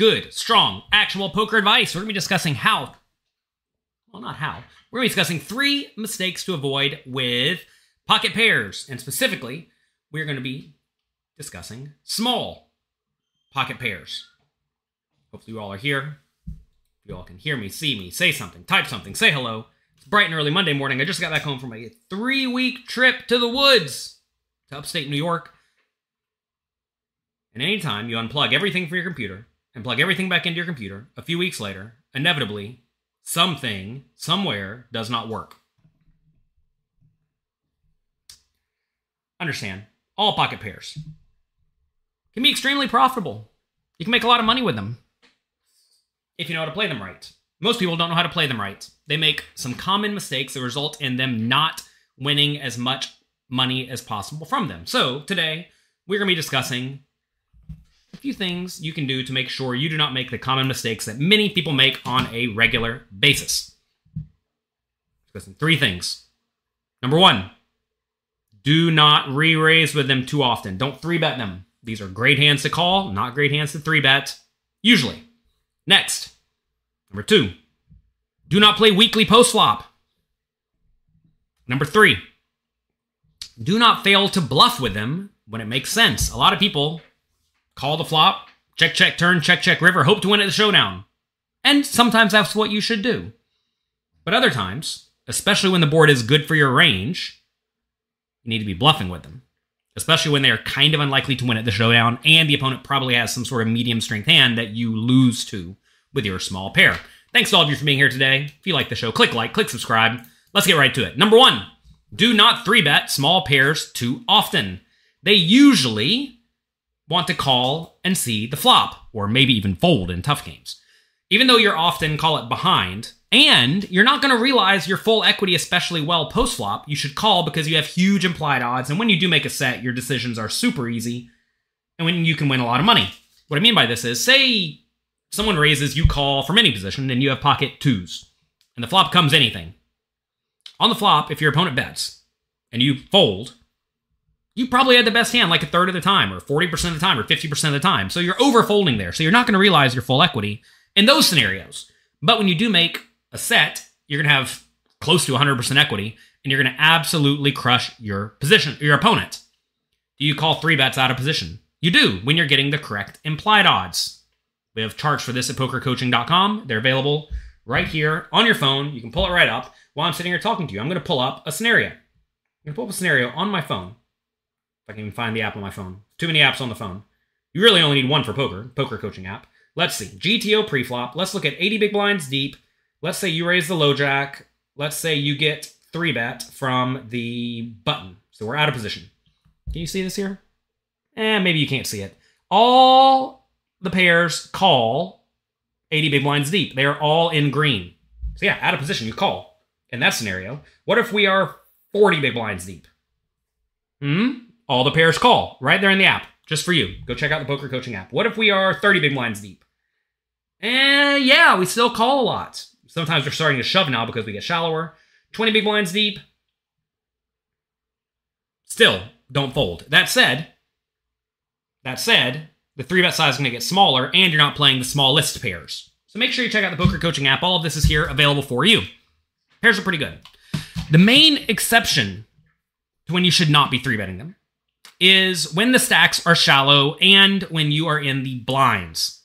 good, strong, actionable poker advice. We're going to be discussing how, well, not how, we're going to be discussing three mistakes to avoid with pocket pairs. And specifically, we're going to be discussing small pocket pairs. Hopefully, you all are here. You all can hear me, see me, say something, type something, say hello. It's bright and early Monday morning. I just got back home from a three week trip to the woods to upstate New York. And anytime you unplug everything from your computer and plug everything back into your computer, a few weeks later, inevitably, something somewhere does not work. Understand, all pocket pairs can be extremely profitable. You can make a lot of money with them if you know how to play them right. Most people don't know how to play them right. They make some common mistakes that result in them not winning as much money as possible from them. So, today, we're going to be discussing a few things you can do to make sure you do not make the common mistakes that many people make on a regular basis. Listen, three things. Number one, do not re raise with them too often. Don't three bet them. These are great hands to call, not great hands to three bet, usually. Next, number two, do not play weakly post flop. Number three, do not fail to bluff with them when it makes sense. A lot of people call the flop, check, check, turn, check, check, river, hope to win at the showdown. And sometimes that's what you should do. But other times, especially when the board is good for your range, you need to be bluffing with them. Especially when they are kind of unlikely to win at the showdown and the opponent probably has some sort of medium strength hand that you lose to with your small pair. Thanks to all of you for being here today. If you like the show, click like, click subscribe. Let's get right to it. Number one, do not three bet small pairs too often. They usually want to call and see the flop, or maybe even fold in tough games. Even though you're often call it behind, and you're not going to realize your full equity especially well post flop, you should call because you have huge implied odds. And when you do make a set, your decisions are super easy, and when you can win a lot of money. What I mean by this is, say someone raises, you call from any position, and you have pocket twos, and the flop comes anything. On the flop, if your opponent bets and you fold, you probably had the best hand like a third of the time, or 40% of the time, or 50% of the time. So you're over folding there. So you're not going to realize your full equity in those scenarios. But when you do make a set, you're going to have close to 100% equity, and you're going to absolutely crush your position, your opponent. Do you call three bets out of position? You do when you're getting the correct implied odds. We have charts for this at pokercoaching.com. They're available right here on your phone. You can pull it right up while I'm sitting here talking to you. I'm going to pull up a scenario. I'm going to pull up a scenario on my phone. I can even find the app on my phone. Too many apps on the phone. You really only need one for poker, poker coaching app. Let's see. GTO preflop. Let's look at 80 big blinds deep. Let's say you raise the low jack. Let's say you get three bet from the button. So we're out of position. Can you see this here? Eh, maybe you can't see it. All the pairs call 80 big blinds deep. They are all in green. So yeah, out of position, you call. In that scenario, what if we are 40 big blinds deep? Hmm? All the pairs call right there in the app, just for you. Go check out the poker coaching app. What if we are 30 big blinds deep? And yeah, we still call a lot. Sometimes we're starting to shove now because we get shallower. 20 big blinds deep. Still, don't fold. That said, that said, the three bet size is going to get smaller, and you're not playing the smallest pairs. So make sure you check out the poker coaching app. All of this is here available for you. Pairs are pretty good. The main exception to when you should not be three betting them is when the stacks are shallow and when you are in the blinds.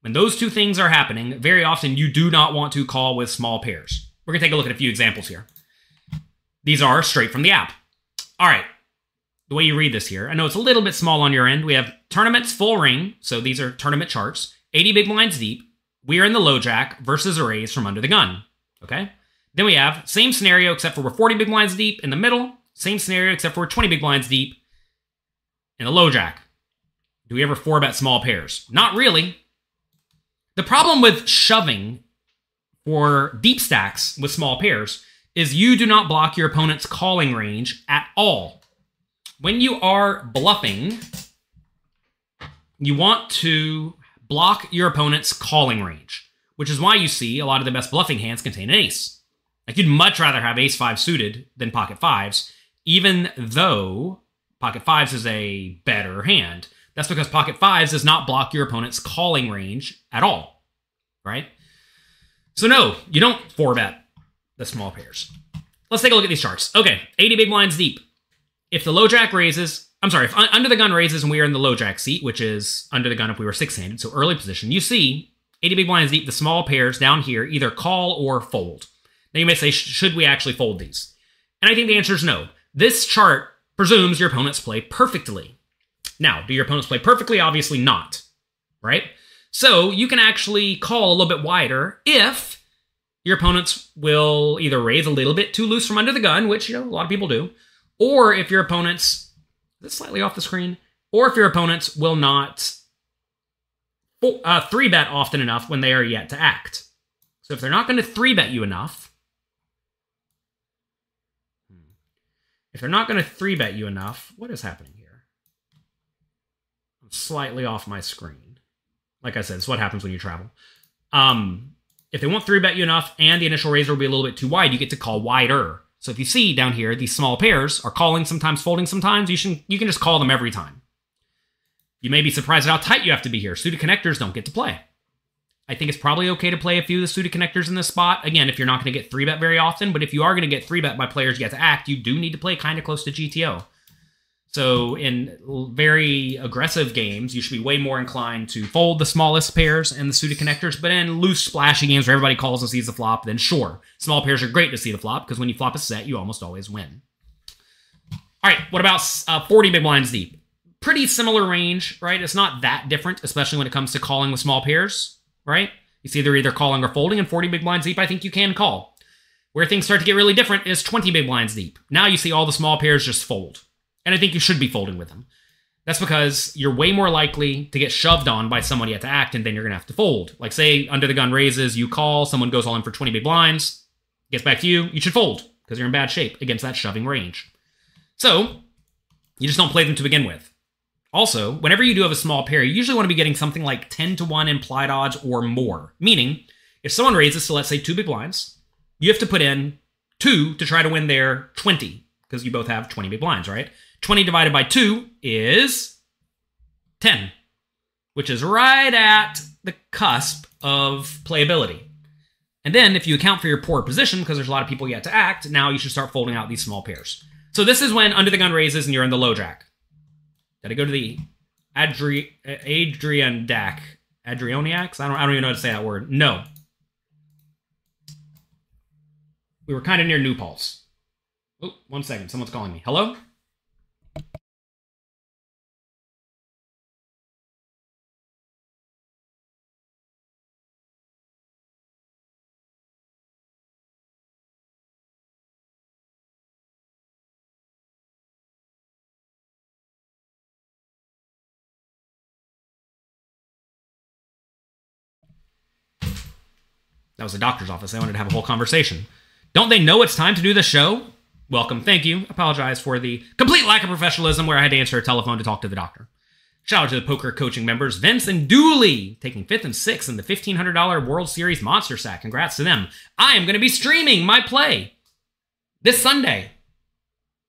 When those two things are happening, very often you do not want to call with small pairs. We're going to take a look at a few examples here. These are straight from the app. All right, the way you read this here, I know it's a little bit small on your end. We have tournaments full ring, so these are tournament charts, 80 big blinds deep. We are in the low jack versus a raise from under the gun. Okay? Then we have same scenario except for we're 40 big blinds deep in the middle. Same scenario except for we're 20 big blinds deep in the low jack. Do we ever four bet small pairs? Not really. The problem with shoving for deep stacks with small pairs is you do not block your opponent's calling range at all. When you are bluffing, you want to block your opponent's calling range, which is why you see a lot of the best bluffing hands contain an ace. Like you'd much rather have ace five suited than pocket fives, even though pocket fives is a better hand. That's because pocket fives does not block your opponent's calling range at all, right? So no, you don't four bet the small pairs. Let's take a look at these charts. Okay, 80 big blinds deep. If the low jack raises, I'm sorry, if under the gun raises and we are in the low jack seat, which is under the gun if we were six handed, so early position, you see 80 big blinds deep, the small pairs down here either call or fold. Now you may say, should we actually fold these? And I think the answer is no. This chart presumes your opponents play perfectly. Now, do your opponents play perfectly? Obviously not, right? So you can actually call a little bit wider if your opponents will either raise a little bit too loose from under the gun, which you know a lot of people do, or if your opponents this slightly off the screen, or if your opponents will not uh, three bet often enough when they are yet to act. So if they're not going to three bet you enough, if they're not going to three bet you enough, what is happening here? I'm slightly off my screen. Like I said, it's what happens when you travel. Um, if they won't three bet you enough and the initial raiser will be a little bit too wide, you get to call wider. So if you see down here, these small pairs are calling sometimes, folding sometimes, you, should, you can just call them every time. You may be surprised at how tight you have to be here. Suited connectors don't get to play. I think it's probably okay to play a few of the suited connectors in this spot. Again, if you're not going to get 3-bet very often, but if you are going to get 3-bet by players get to act, you do need to play kind of close to GTO. So in very aggressive games, you should be way more inclined to fold the smallest pairs and the suited connectors. But in loose, splashy games where everybody calls and sees the flop, then sure, small pairs are great to see the flop because when you flop a set, you almost always win. All right, what about uh, 40 big blinds deep? Pretty similar range, right? It's not that different, especially when it comes to calling with small pairs, right? You see they're either calling or folding, and 40 big blinds deep, I think you can call. Where things start to get really different is 20 big blinds deep. Now you see all the small pairs just fold and I think you should be folding with them. That's because you're way more likely to get shoved on by someone have to act, and then you're going to have to fold. Like, say, under the gun raises, you call, someone goes all in for 20 big blinds, gets back to you, you should fold because you're in bad shape against that shoving range. So, you just don't play them to begin with. Also, whenever you do have a small pair, you usually want to be getting something like 10 to 1 implied odds or more. Meaning, if someone raises to, let's say, two big blinds, you have to put in two to try to win their 20 because you both have 20 big blinds, right? 20 divided by 2 is 10, which is right at the cusp of playability. And then if you account for your poor position, because there's a lot of people yet to act, now you should start folding out these small pairs. So this is when under the gun raises and you're in the low jack. Did I go to the Adri- Adrian Dak? Adrioniacs? I don't, I don't even know how to say that word. No. We were kind of near New Paltz. Oh, one second. Someone's calling me. Hello? That was the doctor's office. They wanted to have a whole conversation. Don't they know it's time to do the show? Welcome. Thank you. Apologize for the complete lack of professionalism where I had to answer a telephone to talk to the doctor. Shout out to the poker coaching members, Vince and Dooley, taking fifth and sixth in the $1,500 World Series Monster Stack. Congrats to them. I am going to be streaming my play this Sunday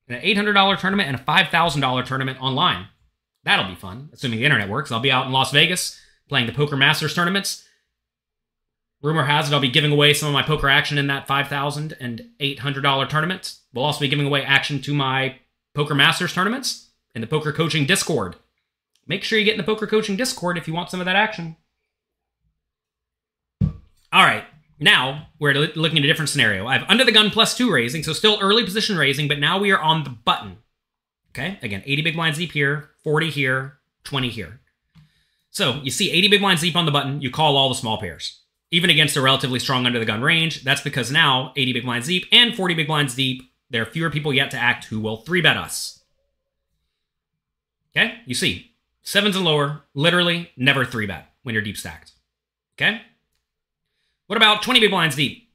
in an $800 tournament and a $5,000 tournament online. That'll be fun, assuming the internet works. I'll be out in Las Vegas playing the Poker Masters tournaments. Rumor has it I'll be giving away some of my poker action in that $5,000 and $800 tournament. We'll also be giving away action to my Poker Masters tournaments in the Poker Coaching Discord. Make sure you get in the Poker Coaching Discord if you want some of that action. All right, now we're looking at a different scenario. I have under the gun plus two raising, so still early position raising, but now we are on the button. Okay, again, 80 big blinds deep here, 40 here, 20 here. So you see 80 big blinds deep on the button, you call all the small pairs even against a relatively strong under the gun range. That's because now 80 big blinds deep and 40 big blinds deep, there are fewer people yet to act who will three bet us. Okay, you see, sevens and lower, literally never three bet when you're deep stacked. Okay, what about 20 big blinds deep?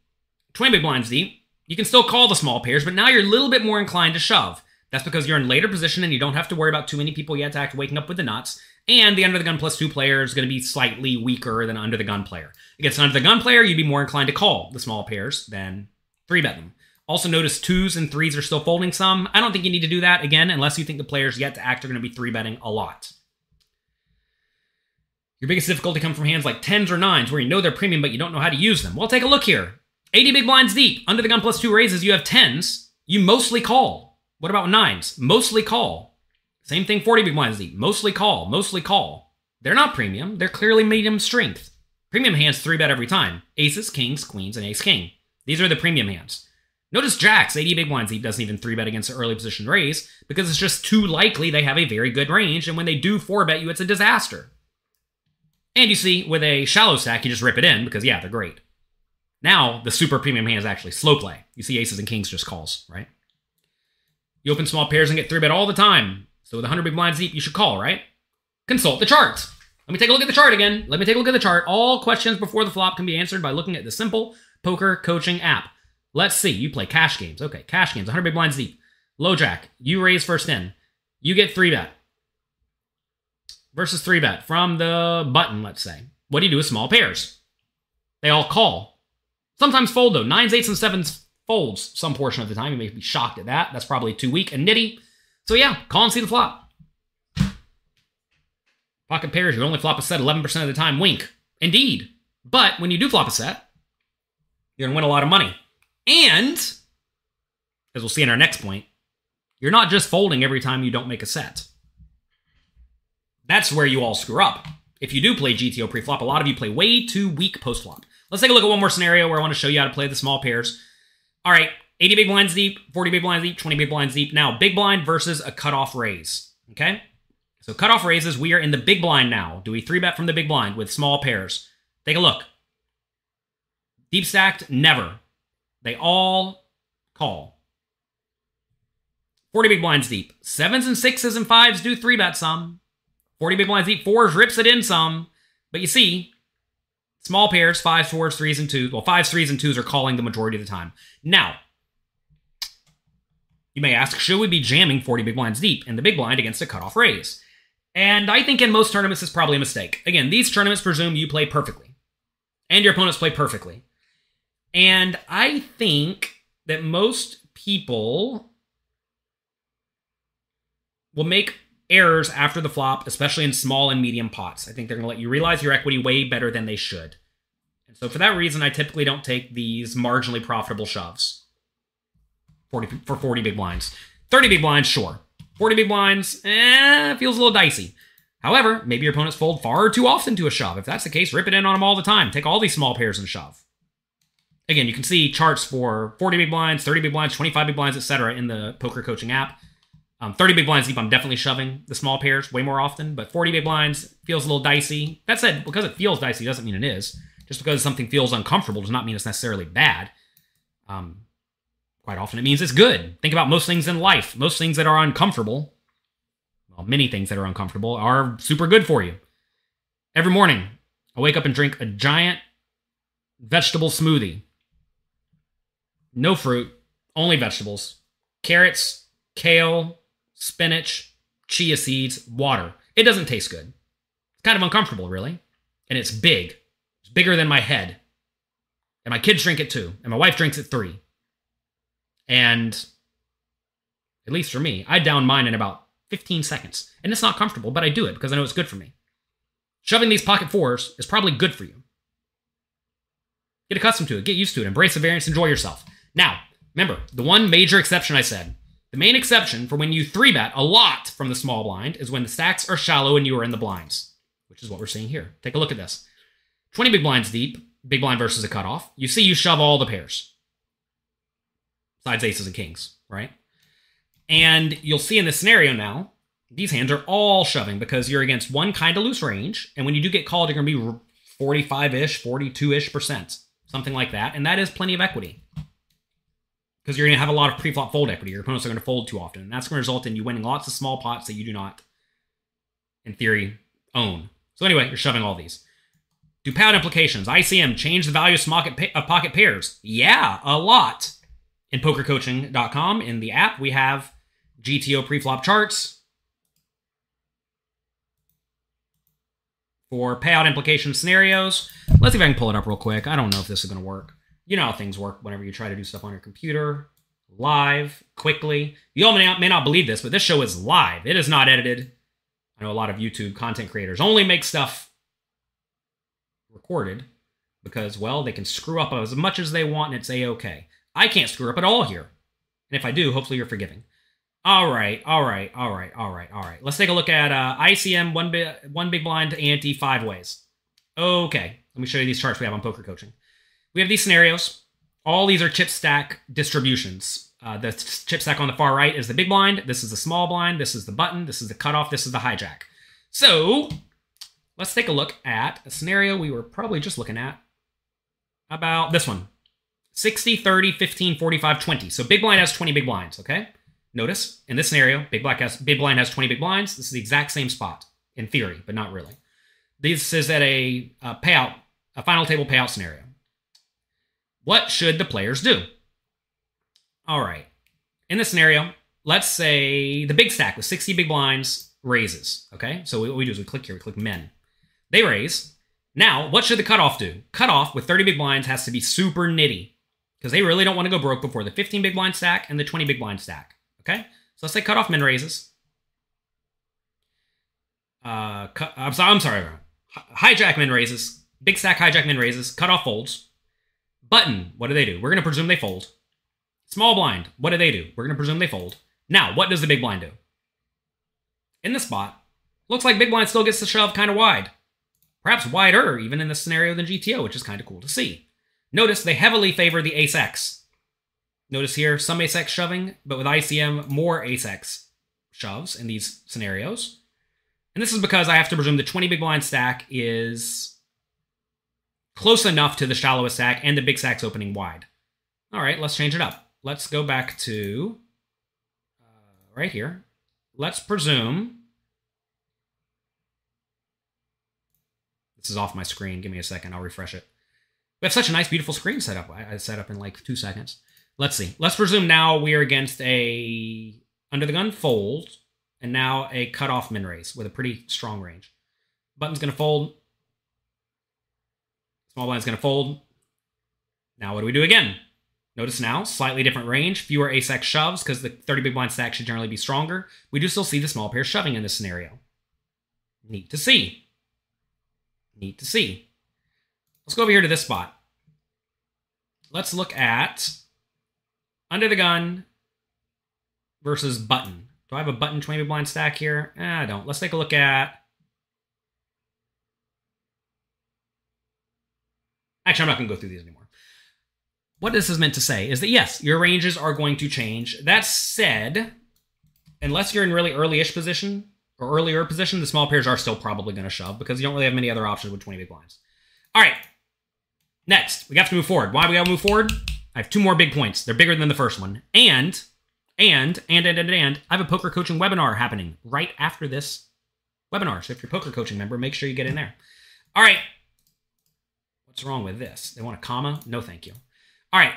20 big blinds deep, you can still call the small pairs, but now you're a little bit more inclined to shove. That's because you're in later position and you don't have to worry about too many people yet to act waking up with the nuts. And the under the gun plus two player is going to be slightly weaker than under the gun player. Against under the gun player, you'd be more inclined to call the small pairs than three bet them. Also, notice twos and threes are still folding some. I don't think you need to do that again, unless you think the players yet to act are going to be three betting a lot. Your biggest difficulty comes from hands like tens or nines, where you know they're premium, but you don't know how to use them. Well, take a look here. 80 big blinds deep. Under the gun plus two raises, you have tens. You mostly call. What about nines? Mostly call. Same thing, 40 big blinds deep. Mostly call. Mostly call. They're not premium. They're clearly medium strength. Premium hands three bet every time. Aces, kings, queens, and ace king. These are the premium hands. Notice Jacks, 80 big blinds deep, doesn't even three bet against an early position raise because it's just too likely they have a very good range, and when they do four bet you, it's a disaster. And you see, with a shallow stack, you just rip it in because, yeah, they're great. Now, the super premium hand is actually slow play. You see aces and kings just calls, right? You open small pairs and get three bet all the time. So with 100 big blinds deep, you should call, right? Consult the chart. Let me take a look at the chart again. Let me take a look at the chart. All questions before the flop can be answered by looking at the simple poker coaching app. Let's see. You play cash games. Okay, cash games, 100 big blinds deep. Low jack. You raise first in. You get three bet. Versus three bet from the button, let's say. What do you do with small pairs? They all call. Sometimes fold though. Nines, eights, and sevens folds some portion of the time. You may be shocked at that. That's probably too weak and nitty. So yeah, call and see the flop. Pocket pairs, you only flop a set 11% of the time. Wink. Indeed. But when you do flop a set, you're going to win a lot of money. And, as we'll see in our next point, you're not just folding every time you don't make a set. That's where you all screw up. If you do play GTO pre-flop, a lot of you play way too weak post-flop. Let's take a look at one more scenario where I want to show you how to play the small pairs. All right, 80 big blinds deep, 40 big blinds deep, 20 big blinds deep. Now, big blind versus a cutoff raise. Okay? So cutoff raises, we are in the big blind now. Do we three bet from the big blind with small pairs? Take a look. Deep stacked, never. They all call. 40 big blinds deep. Sevens and sixes and fives do three bet some. 40 big blinds deep. Fours rips it in some. But you see, small pairs, fives, fours, threes, and twos. Well, fives, threes, and twos are calling the majority of the time. Now, you may ask, should we be jamming 40 big blinds deep in the big blind against a cutoff raise? And I think in most tournaments it's probably a mistake. Again, these tournaments presume you play perfectly. And your opponents play perfectly. And I think that most people will make errors after the flop, especially in small and medium pots. I think they're going to let you realize your equity way better than they should. And so for that reason, I typically don't take these marginally profitable shoves 40, for 40 big blinds. 30 big blinds, sure. 40 big blinds, eh, feels a little dicey. However, maybe your opponents fold far too often to a shove. If that's the case, rip it in on them all the time. Take all these small pairs and shove. Again, you can see charts for 40 big blinds, 30 big blinds, 25 big blinds, etc. in the poker coaching app. Um, 30 big blinds deep, I'm definitely shoving the small pairs way more often, but 40 big blinds feels a little dicey. That said, because it feels dicey doesn't mean it is. Just because something feels uncomfortable does not mean it's necessarily bad. Um, quite often it means it's good. Think about most things in life. Most things that are uncomfortable, well, many things that are uncomfortable, are super good for you. Every morning, I wake up and drink a giant vegetable smoothie. No fruit, only vegetables. Carrots, kale, spinach, chia seeds, water. It doesn't taste good. It's kind of uncomfortable, really. And it's big. It's bigger than my head. And my kids drink it too. And my wife drinks it three. And at least for me, I down mine in about 15 seconds. And it's not comfortable, but I do it because I know it's good for me. Shoving these pocket fours is probably good for you. Get accustomed to it, get used to it, embrace the variance, enjoy yourself. Now, remember, the one major exception I said the main exception for when you three bet a lot from the small blind is when the stacks are shallow and you are in the blinds, which is what we're seeing here. Take a look at this 20 big blinds deep, big blind versus a cutoff. You see, you shove all the pairs besides aces and kings, right? And you'll see in this scenario now, these hands are all shoving because you're against one kind of loose range. And when you do get called, you're going to be 45 ish, 42 ish percent, something like that. And that is plenty of equity because you're going to have a lot of pre-flop fold equity. Your opponents are going to fold too often. And that's going to result in you winning lots of small pots that you do not, in theory, own. So anyway, you're shoving all these. Do payout implications. ICM change the value of pocket pairs. Yeah, a lot in pokercoaching.com in the app we have gto preflop charts for payout implication scenarios. Let's see if i can pull it up real quick. I don't know if this is going to work. You know how things work whenever you try to do stuff on your computer live quickly. You all may not, may not believe this but this show is live. It is not edited. I know a lot of youtube content creators only make stuff recorded because, well, they can screw up as much as they want and it's a okay. I can't screw up at all here. And if I do, hopefully you're forgiving. All right, all right, all right, all right, all right. Let's take a look at uh, ICM one big one big blind ante five ways. Okay, let me show you these charts we have on poker coaching. We have these scenarios. All these are chip stack distributions. Uh, the chip stack on the far right is the big blind. This is the small blind. This is the button. This is the cutoff. This is the hijack. So let's take a look at a scenario we were probably just looking at about this one 60, 30, 15, 45, 20. So big blind has 20 big blinds, okay? Notice in this scenario, big black has big blind has 20 big blinds. This is the exact same spot in theory, but not really. This is at a, a payout, a final table payout scenario. What should the players do? All right. In this scenario, let's say the big stack with 60 big blinds raises. Okay. So what we do is we click here, we click men. They raise. Now, what should the cutoff do? Cutoff with 30 big blinds has to be super nitty because they really don't want to go broke before the 15 big blind stack and the 20 big blind stack. Okay, so let's say cutoff min raises. Uh, cut, I'm sorry, I'm sorry. Hijack min raises. Big stack hijack min raises. Cutoff folds. Button, what do they do? We're going to presume they fold. Small blind, what do they do? We're going to presume they fold. Now, what does the big blind do? In the spot, looks like big blind still gets the shove kind of wide. Perhaps wider, even in this scenario, than GTO, which is kind of cool to see. Notice they heavily favor the ace X. Notice here some ace X shoving, but with ICM, more ace X shoves in these scenarios. And this is because I have to presume the 20 big blind stack is close enough to the shallowest stack and the big stack's opening wide. All right, let's change it up. Let's go back to uh, right here. Let's presume. This is off my screen. Give me a second. I'll refresh it. We have such a nice, beautiful screen set up. I, set up in like two seconds. Let's see. Let's presume now we are against a under the gun fold, and now a cutoff min raise with a pretty strong range. Button's going to fold. Small blind's going to fold. Now what do we do again? Notice now, slightly different range, fewer ace-x shoves because the 30 big blind stack should generally be stronger. We do still see the small pair shoving in this scenario. Neat to see. Neat to see. Let's go over here to this spot. Let's look at under the gun versus button. Do I have a button 20 blind stack here? Eh, I don't. Let's take a look at. Actually, I'm not going to go through these anymore. What this is meant to say is that yes, your ranges are going to change. That said, unless you're in really early-ish position or earlier position, the small pairs are still probably going to shove because you don't really have many other options with 20 big blinds. All right, Next, we have to move forward. Why we gotta move forward? I have two more big points. They're bigger than the first one. And, and, and, and, and, and, I have a poker coaching webinar happening right after this webinar. So if you're a poker coaching member, make sure you get in there. All right. What's wrong with this? They want a comma? No, thank you. All right.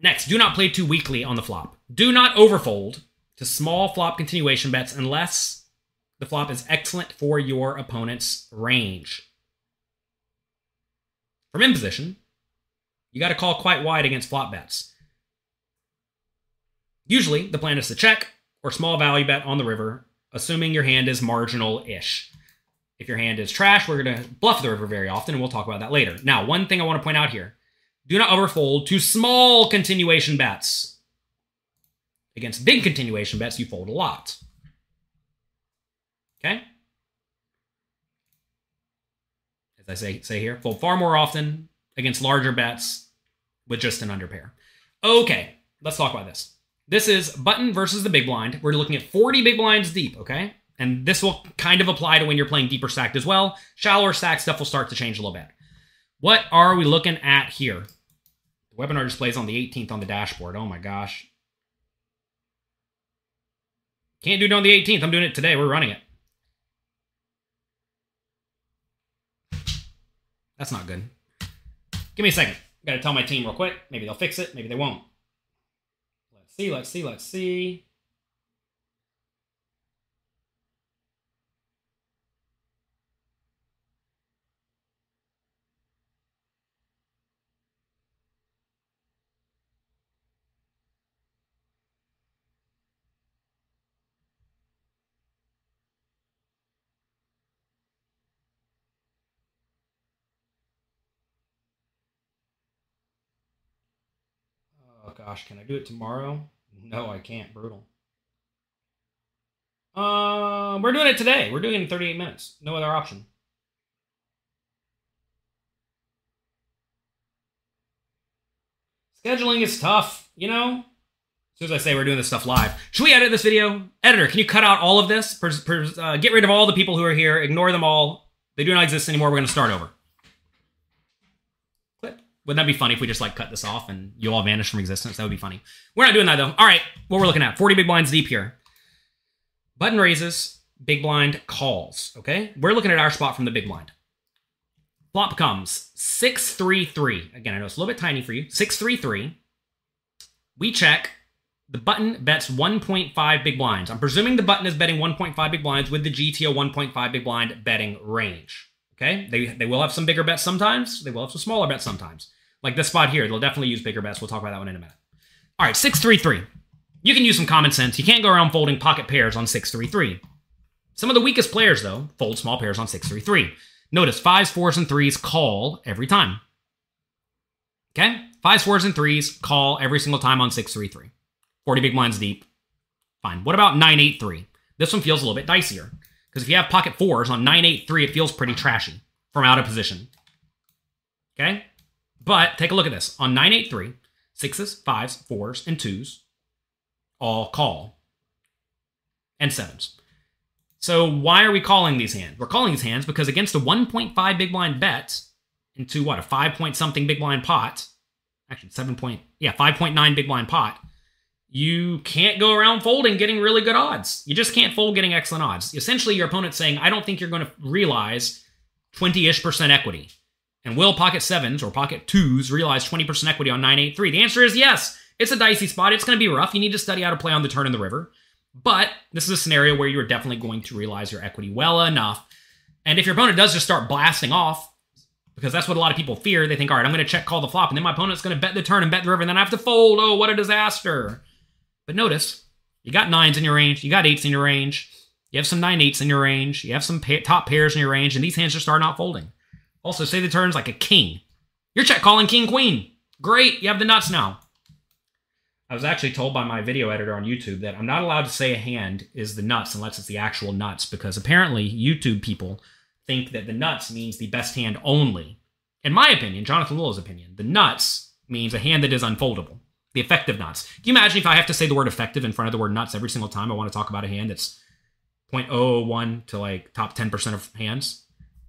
Next, do not play too weakly on the flop. Do not overfold to small flop continuation bets unless the flop is excellent for your opponent's range. From in position, you got to call quite wide against flop bets. Usually, the plan is to check or small value bet on the river, assuming your hand is marginal ish. If your hand is trash, we're going to bluff the river very often, and we'll talk about that later. Now, one thing I want to point out here do not overfold to small continuation bets. Against big continuation bets, you fold a lot. Okay? As I say say here, fold far more often against larger bets with just an underpair. Okay, let's talk about this. This is button versus the big blind. We're looking at 40 big blinds deep, okay? And this will kind of apply to when you're playing deeper stacked as well. Shallower stack stuff will start to change a little bit. What are we looking at here? The webinar displays on the 18th on the dashboard. Oh my gosh. Can't do it on the 18th. I'm doing it today. We're running it. That's not good. Give me a second. Gotta tell my team real quick. Maybe they'll fix it. Maybe they won't. Let's see, let's see, let's see. Gosh, can I do it tomorrow? No, I can't. Brutal. Uh, we're doing it today. We're doing it in 38 minutes. No other option. Scheduling is tough, you know? As soon as I say we're doing this stuff live, should we edit this video? Editor, can you cut out all of this? Per, per, uh, get rid of all the people who are here. Ignore them all. They do not exist anymore. We're going to start over. Wouldn't that be funny if we just like cut this off and you all vanish from existence? That would be funny. We're not doing that though. All right, what we're looking at 40 big blinds deep here. Button raises, big blind calls. Okay, we're looking at our spot from the big blind. Flop comes 633. Again, I know it's a little bit tiny for you. 633. We check the button bets 1.5 big blinds. I'm presuming the button is betting 1.5 big blinds with the GTO 1.5 big blind betting range. Okay, they, they will have some bigger bets sometimes. They will have some smaller bets sometimes. Like this spot here, they'll definitely use bigger bets. We'll talk about that one in a minute. All right, 633. You can use some common sense. You can't go around folding pocket pairs on 633. Some of the weakest players, though, fold small pairs on 633. Notice fives, fours, and threes call every time. Okay? Fives, fours, and threes call every single time on 633. 40 big blinds deep. Fine. What about 983? This one feels a little bit dicier. Because if you have pocket fours on 983, it feels pretty trashy from out of position. Okay? But take a look at this. On 983, sixes, fives, fours, and twos all call. And sevens. So why are we calling these hands? We're calling these hands because against a 1.5 big blind bet into what, a 5 point something big blind pot, actually 7 point, yeah, 5.9 big blind pot, you can't go around folding getting really good odds. You just can't fold getting excellent odds. Essentially, your opponent's saying, I don't think you're going to realize 20 ish percent equity. And will pocket sevens or pocket twos realize 20% equity on 983? The answer is yes. It's a dicey spot. It's going to be rough. You need to study how to play on the turn in the river. But this is a scenario where you're definitely going to realize your equity well enough. And if your opponent does just start blasting off, because that's what a lot of people fear, they think, all right, I'm going to check call the flop, and then my opponent's going to bet the turn and bet the river, and then I have to fold. Oh, what a disaster. But notice, you got nines in your range, you got eights in your range, you have some nine eights in your range, you have some pa- top pairs in your range, and these hands just start not folding. Also, say the turn's like a king. You're check calling king queen. Great, you have the nuts now. I was actually told by my video editor on YouTube that I'm not allowed to say a hand is the nuts unless it's the actual nuts because apparently YouTube people think that the nuts means the best hand only. In my opinion, Jonathan Little's opinion, the nuts means a hand that is unfoldable. The effective nuts. Can you imagine if I have to say the word effective in front of the word nuts every single time I want to talk about a hand that's 0.001 to like top 10% of hands?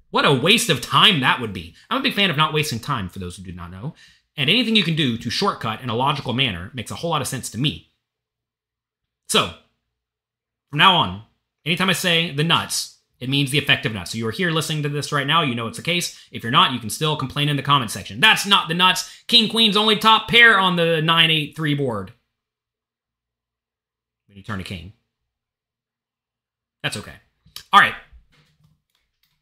What a waste of time that would be. I'm a big fan of not wasting time, for those who do not know. And anything you can do to shortcut in a logical manner makes a whole lot of sense to me. So, from now on, anytime I say the nuts, it means the effective nuts. So you are here listening to this right now, you know it's the case. If you're not, you can still complain in the comment section. That's not the nuts. King Queen's only top pair on the 983 board. When you turn a king. That's okay. All right.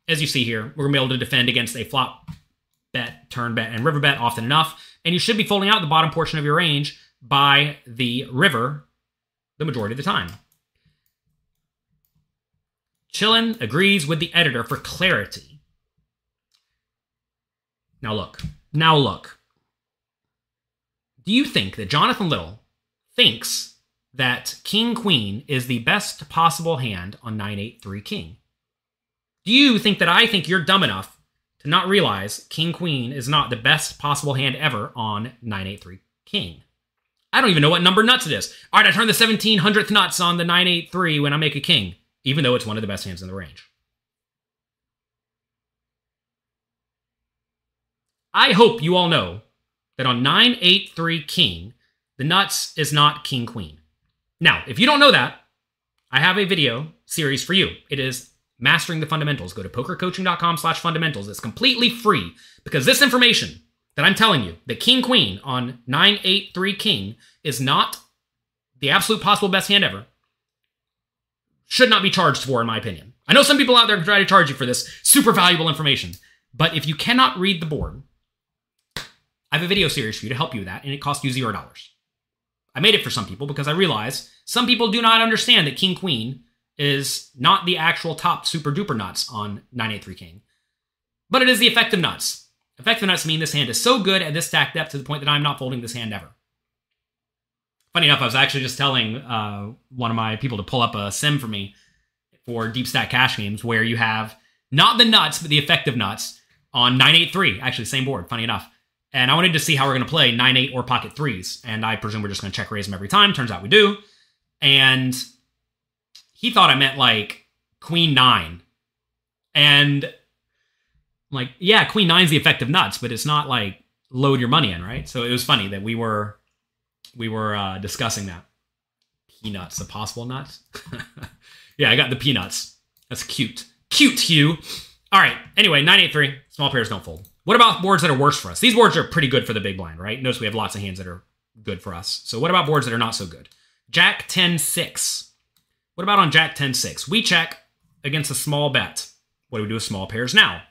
As you see here, we're going to be able to defend against a flop bet, turn bet, and river bet often enough. And you should be folding out the bottom portion of your range by the river the majority of the time. Chillin agrees with the editor for clarity. Now look. Now look. Do you think that Jonathan Little thinks that King Queen is the best possible hand on 983 King? Do you think that I think you're dumb enough to not realize King Queen is not the best possible hand ever on 983 King. I don't even know what number nuts it is. All right, I turn the 1700th nuts on the 983 when I make a king, even though it's one of the best hands in the range. I hope you all know that on 983 King, the nuts is not King Queen. Now, if you don't know that, I have a video series for you. It is mastering the fundamentals. Go to pokercoaching.com slash fundamentals. It's completely free because this information that I'm telling you, the king queen on 983 king is not the absolute possible best hand ever, should not be charged for, in my opinion. I know some people out there try to charge you for this super valuable information, but if you cannot read the board, I have a video series for you to help you with that, and it costs you zero dollars. I made it for some people because I realize some people do not understand that king queen is not the actual top super duper nuts on 983 King, but it is the effective nuts. Effective nuts mean this hand is so good at this stack depth to the point that I'm not folding this hand ever. Funny enough, I was actually just telling uh, one of my people to pull up a sim for me for deep stack cash games where you have not the nuts, but the effective nuts on 983. Actually, same board, funny enough. And I wanted to see how we're going to play 9 8 or pocket threes. And I presume we're just going to check raise them every time. Turns out we do. And he thought I meant like queen nine. And like, yeah, queen nine's the effective nuts, but it's not like load your money in, right? So it was funny that we were we were uh, discussing that. Peanuts, the possible nuts. yeah, I got the peanuts. That's cute. Cute, Hugh. All right. Anyway, 983. Small pairs don't fold. What about boards that are worse for us? These boards are pretty good for the big blind, right? Notice we have lots of hands that are good for us. So what about boards that are not so good? Jack 10 6. What about on Jack 10 6? We check against a small bet. What do we do with small pairs now?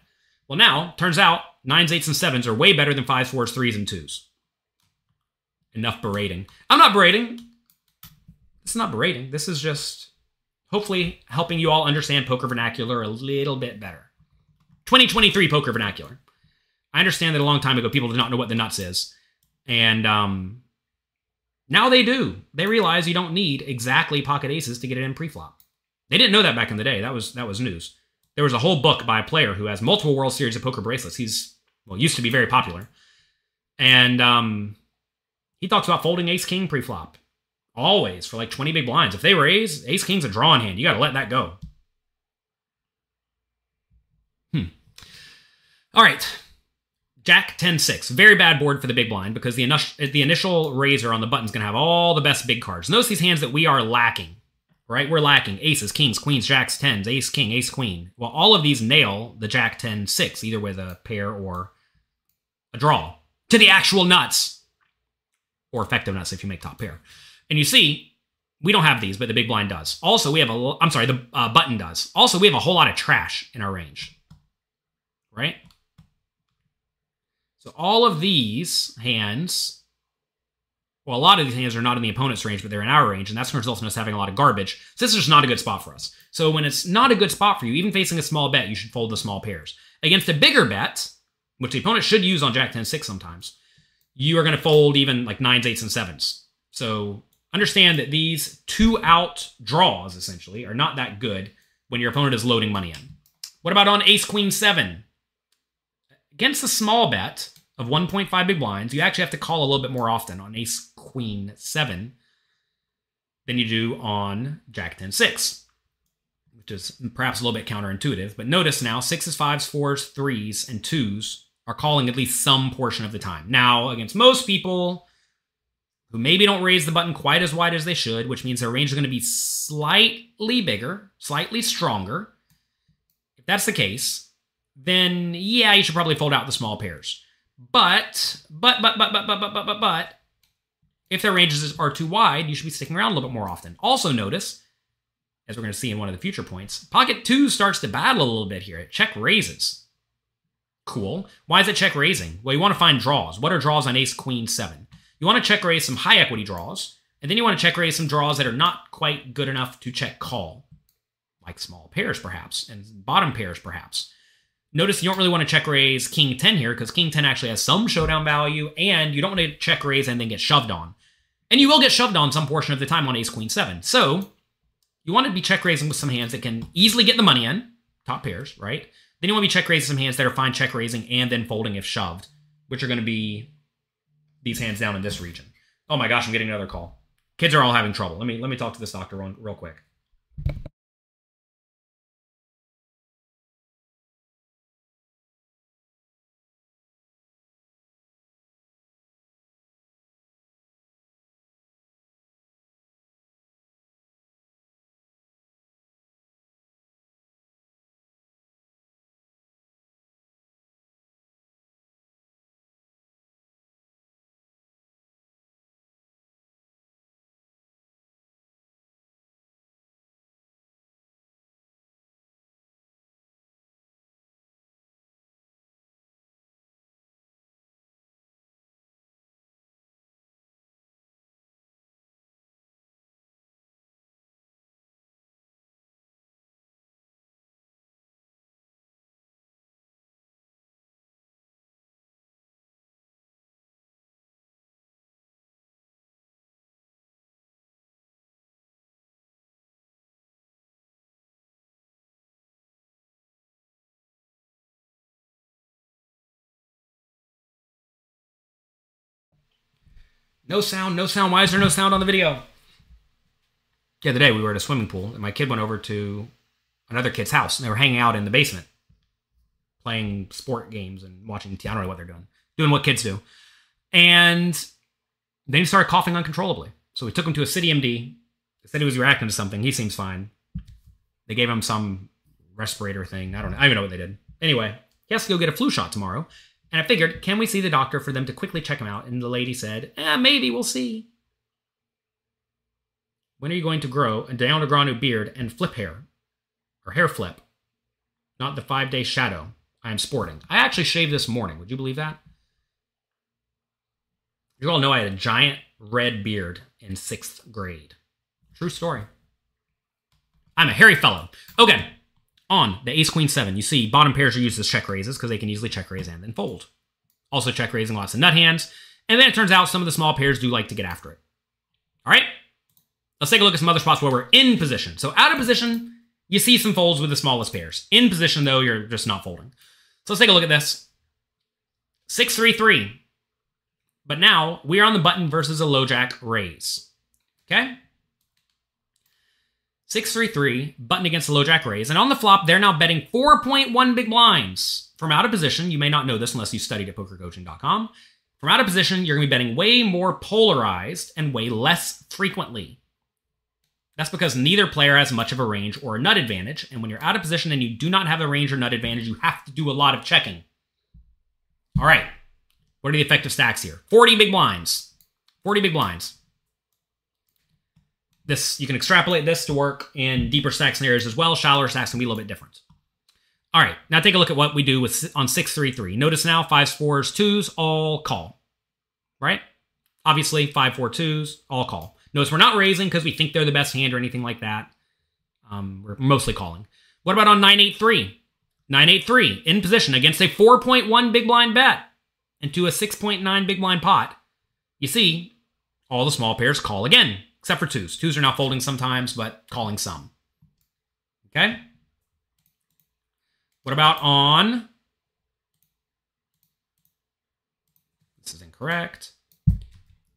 Well, now, turns out nines, eights, and sevens are way better than fives, fours, threes, and twos. Enough berating. I'm not berating. It's not berating. This is just hopefully helping you all understand poker vernacular a little bit better. 2023 poker vernacular. I understand that a long time ago people did not know what the nuts is. And um, now they do. They realize you don't need exactly pocket aces to get it in pre-flop. They didn't know that back in the day. That was that was news. There was a whole book by a player who has multiple World Series of poker bracelets. He's well used to be very popular, and um, he talks about folding ace king pre-flop always for like 20 big blinds. If they were ace, ace king's a draw in hand. You got to let that go. Hmm. All right. Jack 10 6. Very bad board for the big blind because the, initial, the initial raiser on the button is going to have all the best big cards. Notice these hands that we are lacking, right? We're lacking aces, kings, queens, jacks, tens, ace, king, ace, queen. Well, all of these nail the Jack 10 6, either with a pair or a draw to the actual nuts or effective nuts if you make top pair. And you see, we don't have these, but the big blind does. Also, we have a, I'm sorry, the uh, button does. Also, we have a whole lot of trash in our range, right? So all of these hands, well, a lot of these hands are not in the opponent's range, but they're in our range, and that's going to result in us having a lot of garbage. So this is just not a good spot for us. So when it's not a good spot for you, even facing a small bet, you should fold the small pairs. Against a bigger bet, which the opponent should use on Jack 10 6 sometimes, you are going to fold even like nines, eights, and sevens. So understand that these two out draws, essentially, are not that good when your opponent is loading money in. What about on ace queen seven? Against a small bet, of 1.5 big blinds, you actually have to call a little bit more often on ace queen 7 than you do on jack 10 6, which is perhaps a little bit counterintuitive. But notice now sixes, fives, fours, threes, and twos are calling at least some portion of the time. Now, against most people who maybe don't raise the button quite as wide as they should, which means their range is going to be slightly bigger, slightly stronger. If that's the case, then yeah, you should probably fold out the small pairs. But, but, but, but, but, but, but, but, but, but, if their ranges are too wide, you should be sticking around a little bit more often. Also notice, as we're going to see in one of the future points, pocket two starts to battle a little bit here. It check raises. Cool. Why is it check raising? Well, you want to find draws. What are draws on ace, queen, seven? You want to check raise some high equity draws, and then you want to check raise some draws that are not quite good enough to check call, like small pairs perhaps, and bottom pairs perhaps. Notice you don't really want to check raise king 10 here because king 10 actually has some showdown value and you don't want to check raise and then get shoved on. And you will get shoved on some portion of the time on ace queen 7. So you want to be check raising with some hands that can easily get the money in, top pairs, right? Then you want to be check raising some hands that are fine check raising and then folding if shoved, which are going to be these hands down in this region. Oh my gosh, I'm getting another call. Kids are all having trouble. Let me let me talk to this doctor real, real quick. No sound, no sound. Why is there no sound on the video? The other day we were at a swimming pool and my kid went over to another kid's house and they were hanging out in the basement playing sport games and watching TV. I don't know what they're doing. Doing what kids do. And then he started coughing uncontrollably. So we took him to a CityMD. They said he was reacting to something. He seems fine. They gave him some respirator thing. I don't know. I don't even know what they did. Anyway, he has to go get a flu shot tomorrow. And I figured, can we see the doctor for them to quickly check him out? And the lady said, eh, maybe we'll see. When are you going to grow a grow new beard and flip hair? Or hair flip? Not the five day shadow I am sporting. I actually shaved this morning. Would you believe that? You all know I had a giant red beard in sixth grade. True story. I'm a hairy fellow. Okay. On the ace queen seven, you see bottom pairs are used as check raises because they can easily check raise and then fold. Also check raising lots of nut hands. And then it turns out some of the small pairs do like to get after it. All right. Let's take a look at some other spots where we're in position. So out of position, you see some folds with the smallest pairs. In position, though, you're just not folding. So let's take a look at this. 633. But now we are on the button versus a low jack raise. Okay? 633, button against the low jack raise. And on the flop, they're now betting 4.1 big blinds. From out of position, you may not know this unless you studied at pokercoaching.com. From out of position, you're going to be betting way more polarized and way less frequently. That's because neither player has much of a range or a nut advantage, and when you're out of position and you do not have a range or nut advantage, you have to do a lot of checking. All right, what are the effective stacks here? 40 big blinds. 40 big blinds. This You can extrapolate this to work in deeper stack scenarios as well. Shallower stacks can be a little bit different. All right, now take a look at what we do with on 633. Notice now fives, fours, twos, all call. Right? Obviously, five, four, twos, all call. Notice we're not raising because we think they're the best hand or anything like that. Um, we're mostly calling. What about on 983? 983 in position against a 4.1 big blind bet into a 6.9 big blind pot. You see, all the small pairs call again, except for twos. Twos are now folding sometimes, but calling some. Okay? What about on? This is incorrect.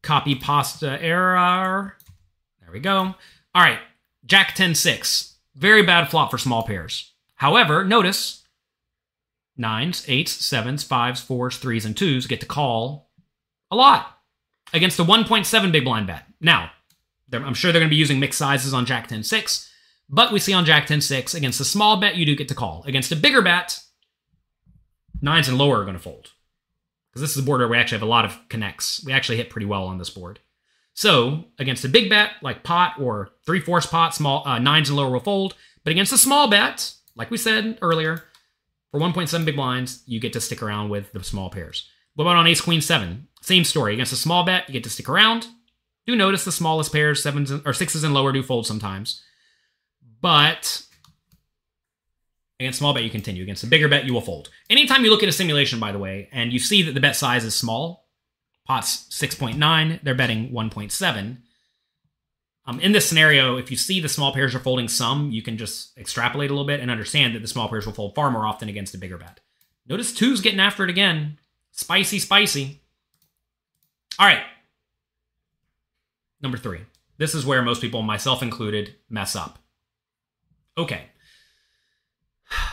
Copy pasta error. There we go. All right. Jack 10 6. Very bad flop for small pairs. However, notice nines, eights, sevens, fives, fours, threes, and twos get to call a lot against a 1.7 big blind bet. Now, I'm sure they're going to be using mixed sizes on Jack 10 6, but we see on Jack 10 6 against a small bet, you do get to call. Against a bigger bet, nines and lower are going to fold because this is a board where we actually have a lot of connects. We actually hit pretty well on this board. So against a big bet like pot or three fourths pot, small uh, nines and lower will fold. But against a small bet, like we said earlier, for 1.7 big blinds, you get to stick around with the small pairs. What about on ace queen seven? Same story. Against a small bet, you get to stick around. Do notice the smallest pairs, sevens or sixes and lower, do fold sometimes. But Against small bet, you continue. Against a bigger bet, you will fold. Anytime you look at a simulation, by the way, and you see that the bet size is small, pot's 6.9, they're betting 1.7. Um, in this scenario, if you see the small pairs are folding some, you can just extrapolate a little bit and understand that the small pairs will fold far more often against a bigger bet. Notice two's getting after it again. Spicy, spicy. All right. Number three. This is where most people, myself included, mess up. Okay.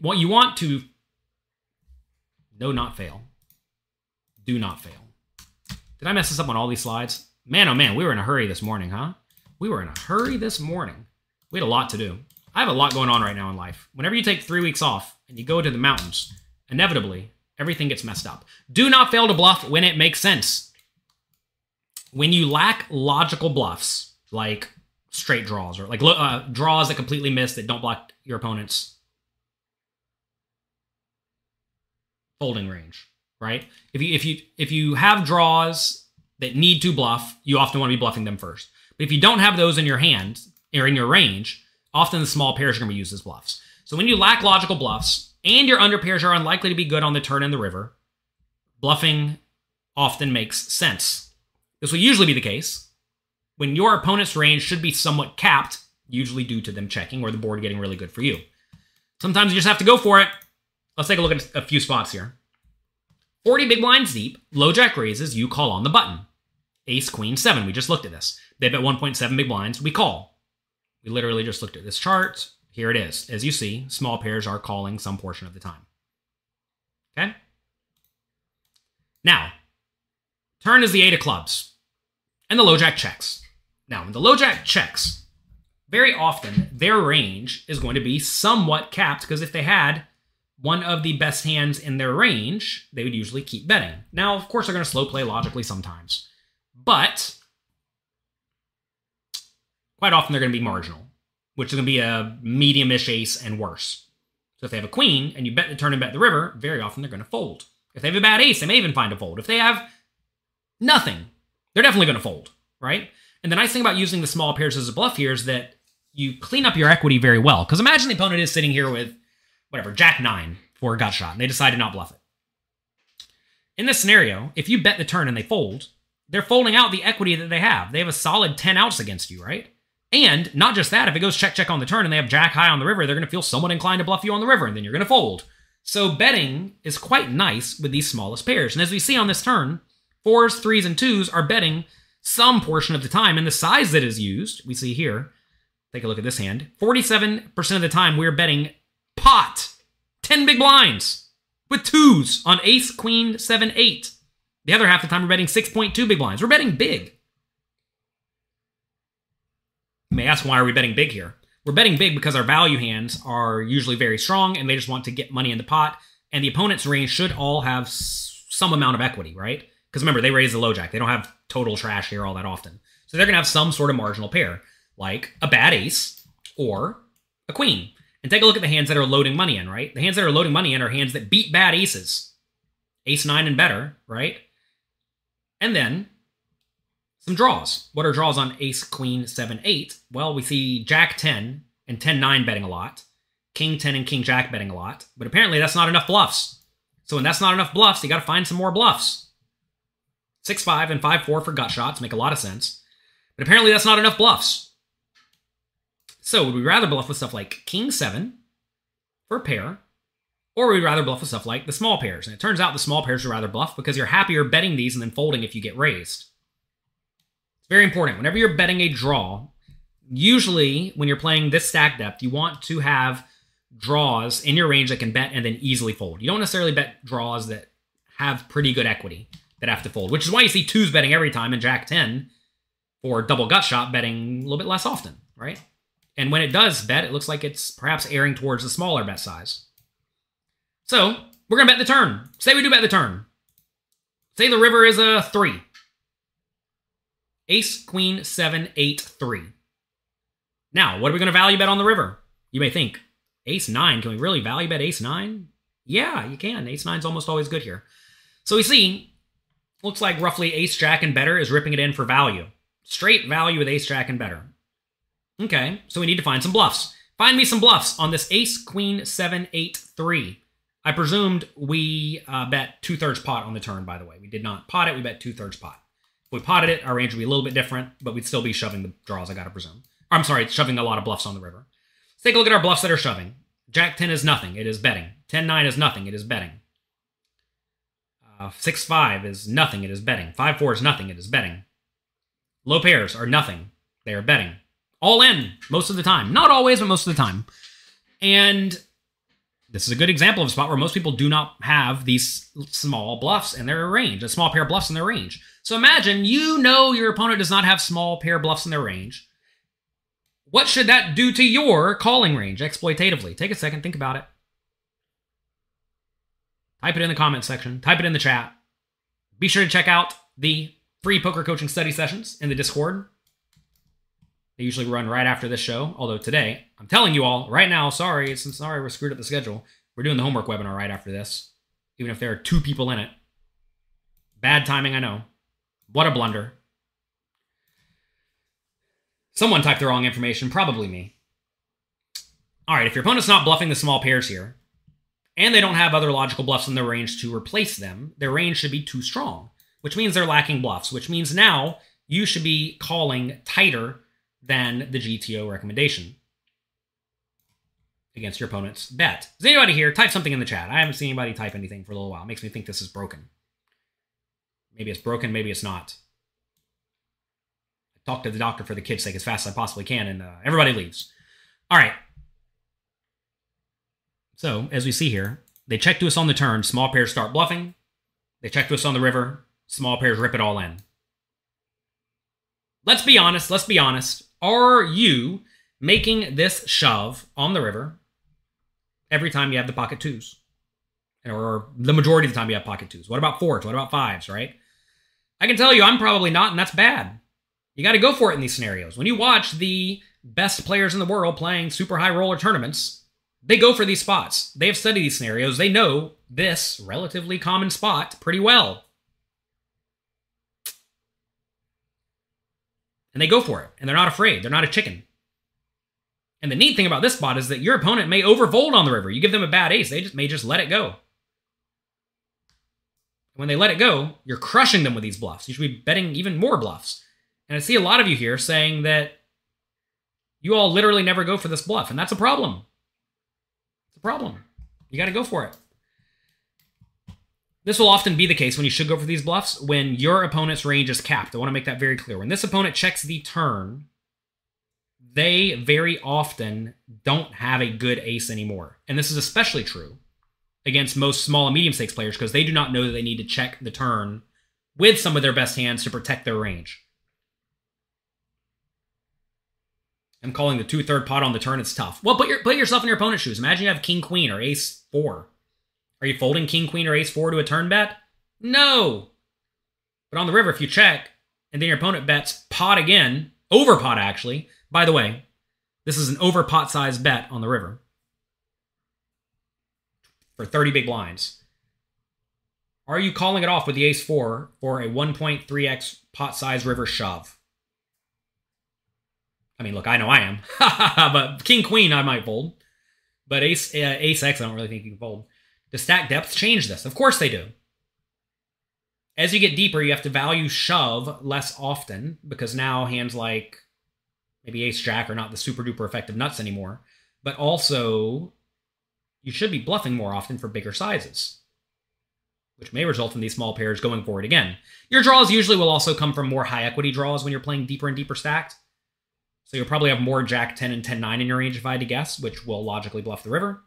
What you want to no not fail. Do not fail. Did I mess this up on all these slides? Man, oh man, we were in a hurry this morning, huh? We were in a hurry this morning. We had a lot to do. I have a lot going on right now in life. Whenever you take three weeks off and you go to the mountains, inevitably, everything gets messed up. Do not fail to bluff when it makes sense. When you lack logical bluffs, like straight draws or like uh, draws that completely miss that don't block your opponent's folding range, right? If you if you if you have draws that need to bluff, you often want to be bluffing them first. But if you don't have those in your hand or in your range, often the small pairs are going to be used as bluffs. So when you lack logical bluffs and your under pairs are unlikely to be good on the turn and the river, bluffing often makes sense. This will usually be the case when your opponent's range should be somewhat capped, usually due to them checking or the board getting really good for you. Sometimes you just have to go for it. Let's take a look at a few spots here. 40 big blinds deep, low jack raises, you call on the button. Ace, Queen, 7. We just looked at this. They bet 1.7 big blinds. We call. We literally just looked at this chart. Here it is. As you see, small pairs are calling some portion of the time. Okay? Now, turn is the eight of clubs. And the low jack checks. Now, when the low jack checks, very often their range is going to be somewhat capped because if they had one of the best hands in their range, they would usually keep betting. Now, of course, they're going to slow play logically sometimes, but quite often they're going to be marginal, which is going to be a medium-ish ace and worse. So if they have a queen and you bet the turn and bet the river, very often they're going to fold. If they have a bad ace, they may even find a fold. If they have nothing, they're definitely going to fold, right? And the nice thing about using the small pairs as a bluff here is that you clean up your equity very well. Because imagine the opponent is sitting here with whatever, Jack 9 for a gut shot, and they decide to not bluff it. In this scenario, if you bet the turn and they fold, they're folding out the equity that they have. They have a solid 10 outs against you, right? And not just that, if it goes check check on the turn and they have Jack high on the river, they're going to feel somewhat inclined to bluff you on the river, and then you're going to fold. So betting is quite nice with these smallest pairs. And as we see on this turn, fours, threes, and twos are betting some portion of the time. And the size that is used, we see here, take a look at this hand, 47% of the time we're betting pot. 10 big blinds with twos on ace, queen, seven, eight. The other half of the time, we're betting 6.2 big blinds. We're betting big. You may ask, why are we betting big here? We're betting big because our value hands are usually very strong and they just want to get money in the pot. And the opponent's range should all have some amount of equity, right? Because remember, they raise the low jack. They don't have total trash here all that often. So they're going to have some sort of marginal pair, like a bad ace or a queen. And take a look at the hands that are loading money in, right? The hands that are loading money in are hands that beat bad aces. Ace 9 and better, right? And then some draws. What are draws on ace, queen, 7, 8? Well, we see jack 10 and 10 9 betting a lot, king 10 and king jack betting a lot, but apparently that's not enough bluffs. So when that's not enough bluffs, you got to find some more bluffs. 6 5 and 5 4 for gut shots make a lot of sense. But apparently that's not enough bluffs. So would we rather bluff with stuff like king seven for a pair, or would we rather bluff with stuff like the small pairs? And it turns out the small pairs are rather bluff because you're happier betting these and then folding if you get raised. It's very important. Whenever you're betting a draw, usually when you're playing this stack depth, you want to have draws in your range that can bet and then easily fold. You don't necessarily bet draws that have pretty good equity that have to fold, which is why you see twos betting every time and Jack 10 for double gut shot betting a little bit less often, right? And when it does bet, it looks like it's perhaps erring towards the smaller bet size. So, we're going to bet the turn. Say we do bet the turn. Say the river is a 3. Ace, queen, 7, 8, 3. Now, what are we going to value bet on the river? You may think, ace 9, can we really value bet ace 9? Yeah, you can. Ace 9 is almost always good here. So we see, looks like roughly ace jack and better is ripping it in for value. Straight value with ace jack and better. Okay, so we need to find some bluffs. Find me some bluffs on this ace, queen, seven, eight, three. I presumed we uh, bet two thirds pot on the turn, by the way. We did not pot it, we bet two thirds pot. If we potted it, our range would be a little bit different, but we'd still be shoving the draws, I gotta presume. Or, I'm sorry, shoving a lot of bluffs on the river. Let's take a look at our bluffs that are shoving. Jack 10 is nothing, it is betting. 10 9 is nothing, it is betting. Uh, 6 5 is nothing, it is betting. 5 4 is nothing, it is betting. Low pairs are nothing, they are betting all in most of the time. Not always, but most of the time. And this is a good example of a spot where most people do not have these small bluffs in their range, a small pair of bluffs in their range. So imagine you know your opponent does not have small pair bluffs in their range. What should that do to your calling range exploitatively? Take a second, think about it. Type it in the comment section, type it in the chat. Be sure to check out the free poker coaching study sessions in the Discord. They usually run right after this show. Although today, I'm telling you all right now, sorry, since sorry we're screwed up the schedule. We're doing the homework webinar right after this, even if there are two people in it. Bad timing, I know. What a blunder. Someone typed the wrong information, probably me. All right, if your opponent's not bluffing the small pairs here, and they don't have other logical bluffs in their range to replace them, their range should be too strong, which means they're lacking bluffs, which means now you should be calling tighter than the GTO recommendation against your opponent's bet. Is anybody here? Type something in the chat. I haven't seen anybody type anything for a little while. It makes me think this is broken. Maybe it's broken, maybe it's not. talk to the doctor for the kid's sake as fast as I possibly can, and uh, everybody leaves. All right. So, as we see here, they check to us on the turn. Small pairs start bluffing. They check to us on the river. Small pairs rip it all in. Let's be honest. Let's be honest. Are you making this shove on the river every time you have the pocket twos? Or the majority of the time you have pocket twos? What about fours? What about fives, right? I can tell you I'm probably not, and that's bad. You got to go for it in these scenarios. When you watch the best players in the world playing super high roller tournaments, they go for these spots. They have studied these scenarios. They know this relatively common spot pretty well. And they go for it. And they're not afraid. They're not a chicken. And the neat thing about this spot is that your opponent may overfold on the river. You give them a bad ace, they just may just let it go. When they let it go, you're crushing them with these bluffs. You should be betting even more bluffs. And I see a lot of you here saying that you all literally never go for this bluff, and that's a problem. Problem. You got to go for it. This will often be the case when you should go for these bluffs when your opponent's range is capped. I want to make that very clear. When this opponent checks the turn, they very often don't have a good ace anymore. And this is especially true against most small and medium stakes players because they do not know that they need to check the turn with some of their best hands to protect their range. I'm calling the two third pot on the turn. It's tough. Well, put your put yourself in your opponent's shoes. Imagine you have king queen or ace four. Are you folding king queen or ace four to a turn bet? No. But on the river, if you check and then your opponent bets pot again, over pot actually. By the way, this is an over pot size bet on the river for 30 big blinds. Are you calling it off with the ace four for a 1.3x pot size river shove? I mean, look, I know I am, but king queen I might fold, but ace uh, ace x I don't really think you can fold. The stack depths change this? Of course they do. As you get deeper, you have to value shove less often because now hands like maybe ace jack are not the super duper effective nuts anymore. But also, you should be bluffing more often for bigger sizes, which may result in these small pairs going for it again. Your draws usually will also come from more high equity draws when you're playing deeper and deeper stacked. So you'll probably have more Jack 10 and 10 9 in your range if I had to guess, which will logically bluff the river.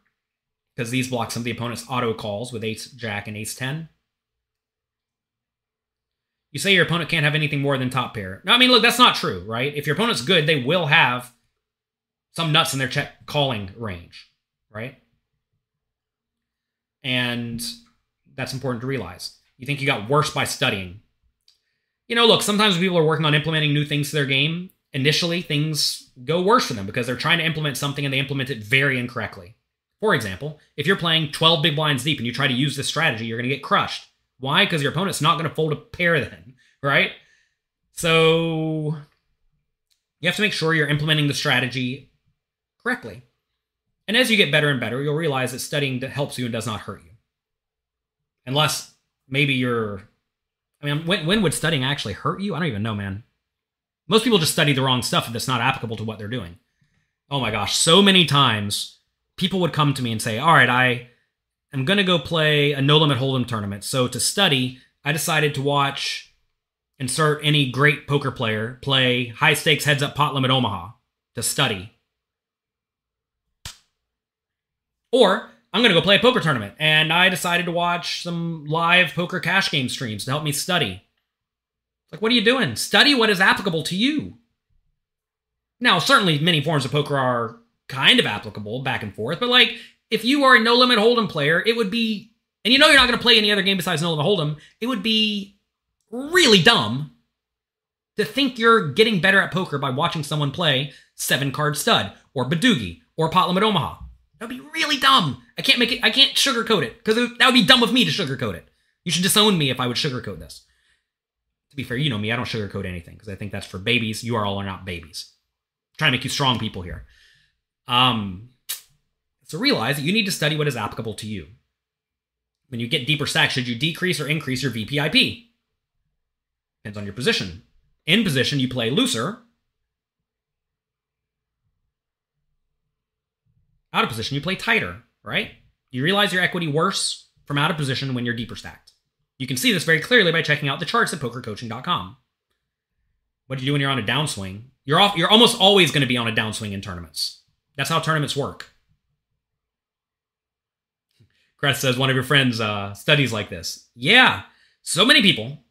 Because these block some of the opponent's auto calls with Ace Jack and Ace 10. You say your opponent can't have anything more than top pair. No, I mean, look, that's not true, right? If your opponent's good, they will have some nuts in their check calling range, right? And that's important to realize. You think you got worse by studying. You know, look, sometimes people are working on implementing new things to their game initially things go worse for them because they're trying to implement something and they implement it very incorrectly. For example, if you're playing 12 big blinds deep and you try to use this strategy, you're going to get crushed. Why? Because your opponent's not going to fold a pair then, right? So you have to make sure you're implementing the strategy correctly. And as you get better and better, you'll realize that studying helps you and does not hurt you. Unless maybe you're. I mean, when, when would studying actually hurt you? I don't even know, man. Most people just study the wrong stuff that's not applicable to what they're doing. Oh my gosh, so many times people would come to me and say, All right, I am going to go play a no limit hold'em tournament. So to study, I decided to watch, insert any great poker player play high stakes heads up pot limit Omaha to study. Or I'm going to go play a poker tournament and I decided to watch some live poker cash game streams to help me study. Like, what are you doing? Study what is applicable to you. Now, certainly many forms of poker are kind of applicable back and forth, but like, if you are a no limit hold'em player, it would be, and you know you're not going to play any other game besides no limit hold'em, it would be really dumb to think you're getting better at poker by watching someone play seven card stud or Badugi or pot limit Omaha. That'd be really dumb. I can't make it. I can't sugarcoat it because that would be dumb of me to sugarcoat it. You should disown me if I would sugarcoat this to be fair, you know me, I don't sugarcoat anything because I think that's for babies. You are all are not babies. I'm trying to make you strong people here. Um, so realize that you need to study what is applicable to you. When you get deeper stacks, should you decrease or increase your VPIP? Depends on your position. In position, you play looser. Out of position, you play tighter, right? You realize your equity worse from out of position when you're deeper stacked. You can see this very clearly by checking out the charts at pokercoaching.com. What do you do when you're on a downswing? You're off. You're almost always going to be on a downswing in tournaments. That's how tournaments work. Crest says one of your friends uh, studies like this. Yeah, so many people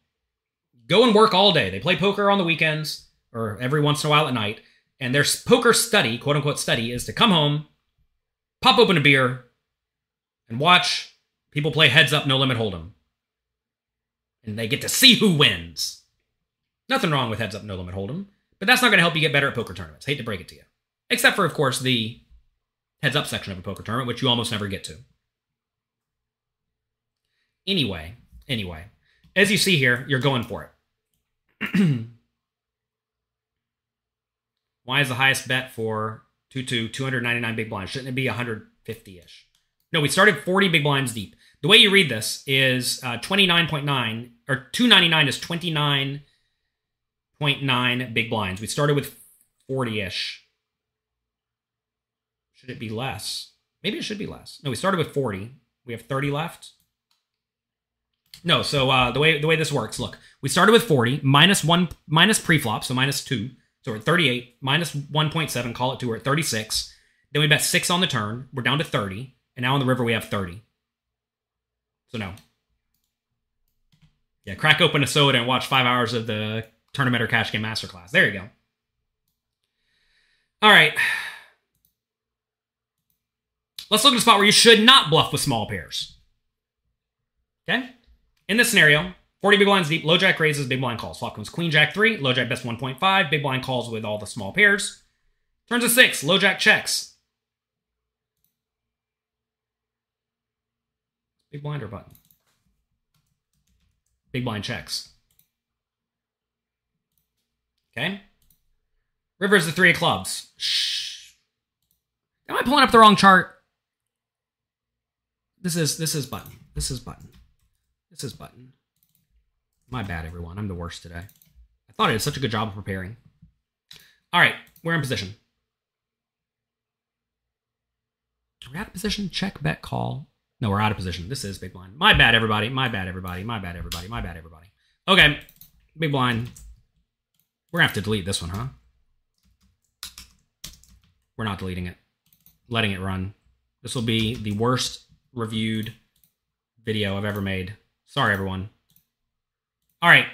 go and work all day. They play poker on the weekends or every once in a while at night, and their poker study, quote unquote study, is to come home, pop open a beer, and watch people play heads up, no limit hold'em, and they get to see who wins. Nothing wrong with heads up, no limit hold'em, but that's not going to help you get better at poker tournaments. Hate to break it to you, except for of course the heads up section of a poker tournament, which you almost never get to. Anyway, anyway, as you see here, you're going for it. Why is the highest bet for 2 2 299 big blinds? Shouldn't it be 150 ish? No, we started 40 big blinds deep. The way you read this is uh, 29.9 or 299 is 29.9 big blinds. We started with 40 ish. Should it be less? Maybe it should be less. No, we started with 40. We have 30 left. No, so uh, the way the way this works, look, we started with 40 minus one minus pre-flop, so minus two. So we're at 38, minus 1.7, call it two, we're at 36. Then we bet six on the turn. We're down to 30. And now on the river we have 30. So no. Yeah, crack open a soda and watch five hours of the tournament or cash game masterclass. There you go. All right. Let's look at a spot where you should not bluff with small pairs. Okay? In this scenario, 40 big blinds deep, low jack raises, big blind calls. Flop comes queen jack 3, low jack best 1.5, big blind calls with all the small pairs. Turns a 6, low jack checks. Big blind or button? Big blind checks. Okay. River's the three of clubs. Shh. Am I pulling up the wrong chart? This is this is button. This is button. This is button. My bad, everyone. I'm the worst today. I thought I did such a good job of preparing. All right, we're in position. Are we out of position? Check, bet, call. No, we're out of position. This is big blind. My bad, everybody. My bad, everybody. My bad, everybody. My bad, everybody. Okay, big blind. We're gonna have to delete this one, huh? We're not deleting it. Letting it run. This will be the worst reviewed video I've ever made. Sorry, everyone. All right.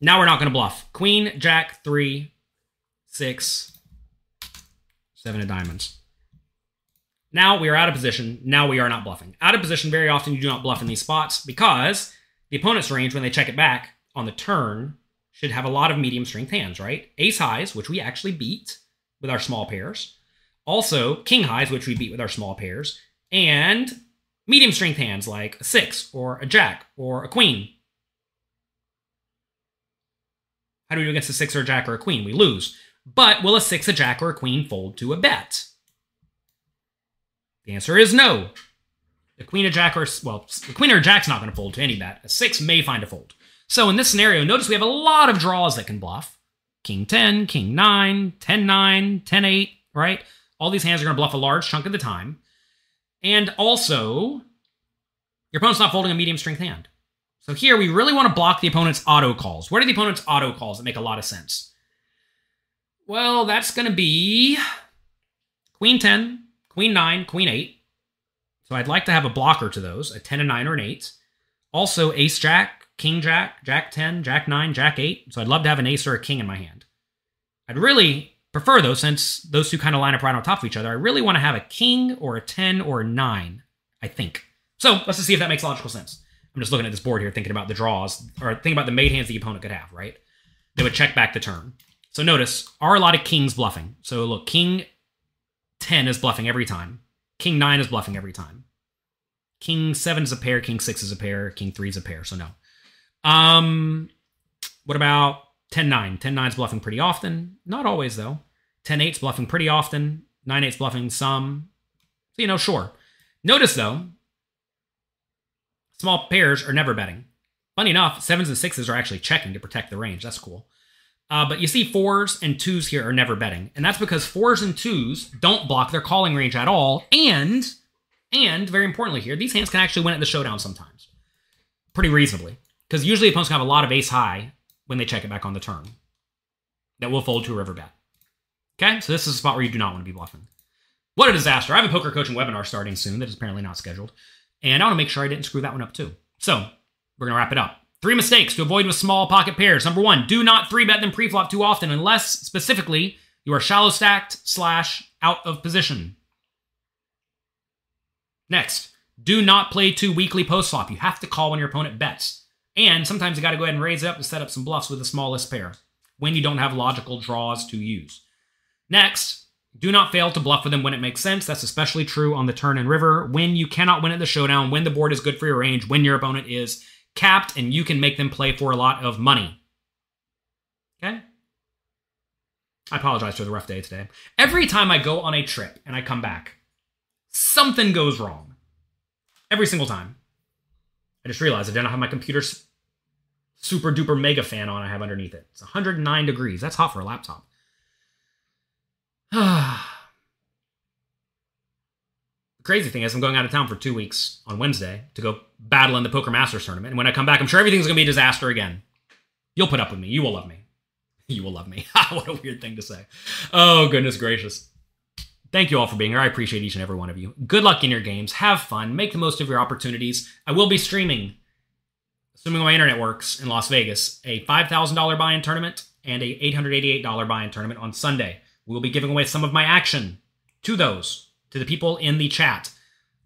Now we're not to bluff. Queen, Jack, three, six, seven of diamonds. Now we are out of position. Now we are not bluffing. Out of position, very often you do not bluff in these spots because the opponent's range, when they check it back on the turn, should have a lot of medium strength hands, right? Ace highs, which we actually beat with our small pairs. Also, king highs, which we beat with our small pairs. And medium strength hands like a six or a jack or a queen. How do we do against a six or a jack or a queen? We lose. But will a six, a jack, or a queen fold to a bet? The answer is no. The queen of jack or well, the queen or jack's not going to fold to any bet. A six may find a fold. So in this scenario, notice we have a lot of draws that can bluff. King 10, King 9, 10 9, 10 8, right? All these hands are going to bluff a large chunk of the time. And also, your opponent's not folding a medium strength hand. So here we really want to block the opponent's auto calls. What are the opponent's auto calls that make a lot of sense? Well, that's going to be Queen 10, Queen 9, Queen 8. So I'd like to have a blocker to those, a 10, a 9, or an 8. Also Ace Jack, King Jack, Jack 10, Jack 9, Jack 8. So I'd love to have an ace or a king in my hand. I'd really prefer those since those two kind of line up right on top of each other. I really want to have a king or a 10 or a 9, I think. So let's just see if that makes logical sense. I'm just looking at this board here, thinking about the draws, or thinking about the made hands the opponent could have, right? They would check back the turn. So notice, are a lot of kings bluffing? So look, king 10 is bluffing every time. King 9 is bluffing every time. King 7 is a pair, king 6 is a pair, king 3 is a pair, so no. Um, what about 10 9? 10 9 is bluffing pretty often. Not always, though. 10 8 is bluffing pretty often. 9 8 is bluffing some. So, you know, sure. Notice, though, Small pairs are never betting. Funny enough, sevens and sixes are actually checking to protect the range. That's cool. Uh, but you see fours and twos here are never betting. And that's because fours and twos don't block their calling range at all. And, and very importantly here, these hands can actually win at the showdown sometimes. Pretty reasonably. Because usually opponents can have a lot of ace high when they check it back on the turn. that will fold to a river bet. Okay, so this is a spot where you do not want to be bluffing. What a disaster. I have a poker coaching webinar starting soon that is apparently not scheduled. And I want to make sure I didn't screw that one up too. So we're to wrap it up. Three mistakes to avoid with small pocket pairs. Number one, do not three bet them pre-flop too often unless specifically you are shallow stacked slash out of position. Next, do not play too weakly post flop. You have to call when your opponent bets. And sometimes you got to go ahead and raise it up to set up some bluffs with the smallest pair when you don't have logical draws to use. Next, do not fail to bluff with them when it makes sense. That's especially true on the turn and river. When you cannot win at the showdown, when the board is good for your range, when your opponent is capped and you can make them play for a lot of money. Okay? I apologize for the rough day today. Every time I go on a trip and I come back, something goes wrong. Every single time. I just realized I didn't have my computer's super duper mega fan on I have underneath it. It's 109 degrees. That's hot for a laptop. crazy thing is, I'm going out of town for two weeks on Wednesday to go battle in the Poker Masters tournament. And when I come back, I'm sure everything's going to be a disaster again. You'll put up with me. You will love me. You will love me. what a weird thing to say. Oh, goodness gracious. Thank you all for being here. I appreciate each and every one of you. Good luck in your games. Have fun. Make the most of your opportunities. I will be streaming, assuming my internet works, in Las Vegas, a $5,000 buy in tournament and a $888 buy in tournament on Sunday. We will be giving away some of my action to those, to the people in the chat.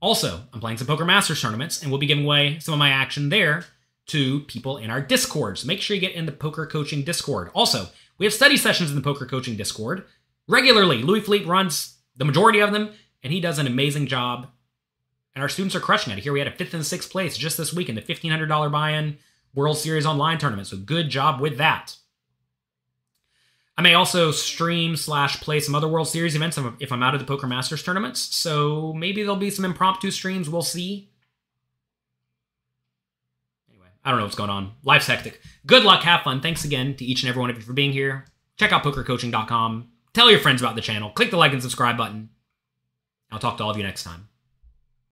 Also, I'm playing some Poker Masters tournaments, and we'll be giving away some of my action there to people in our Discord. So make sure you get in the Poker Coaching Discord. Also, we have study sessions in the Poker Coaching Discord regularly. Louis Fleet runs the majority of them, and he does an amazing job. And our students are crushing it. Here we had a fifth and sixth place just this week in the $1,500 buy in World Series Online tournament. So good job with that. I may also stream slash play some other World Series events if I'm out of the Poker Masters tournaments. So maybe there'll be some impromptu streams. We'll see. Anyway, I don't know what's going on. Life's hectic. Good luck. Have fun. Thanks again to each and every one of you for being here. Check out pokercoaching.com. Tell your friends about the channel. Click the like and subscribe button. I'll talk to all of you next time.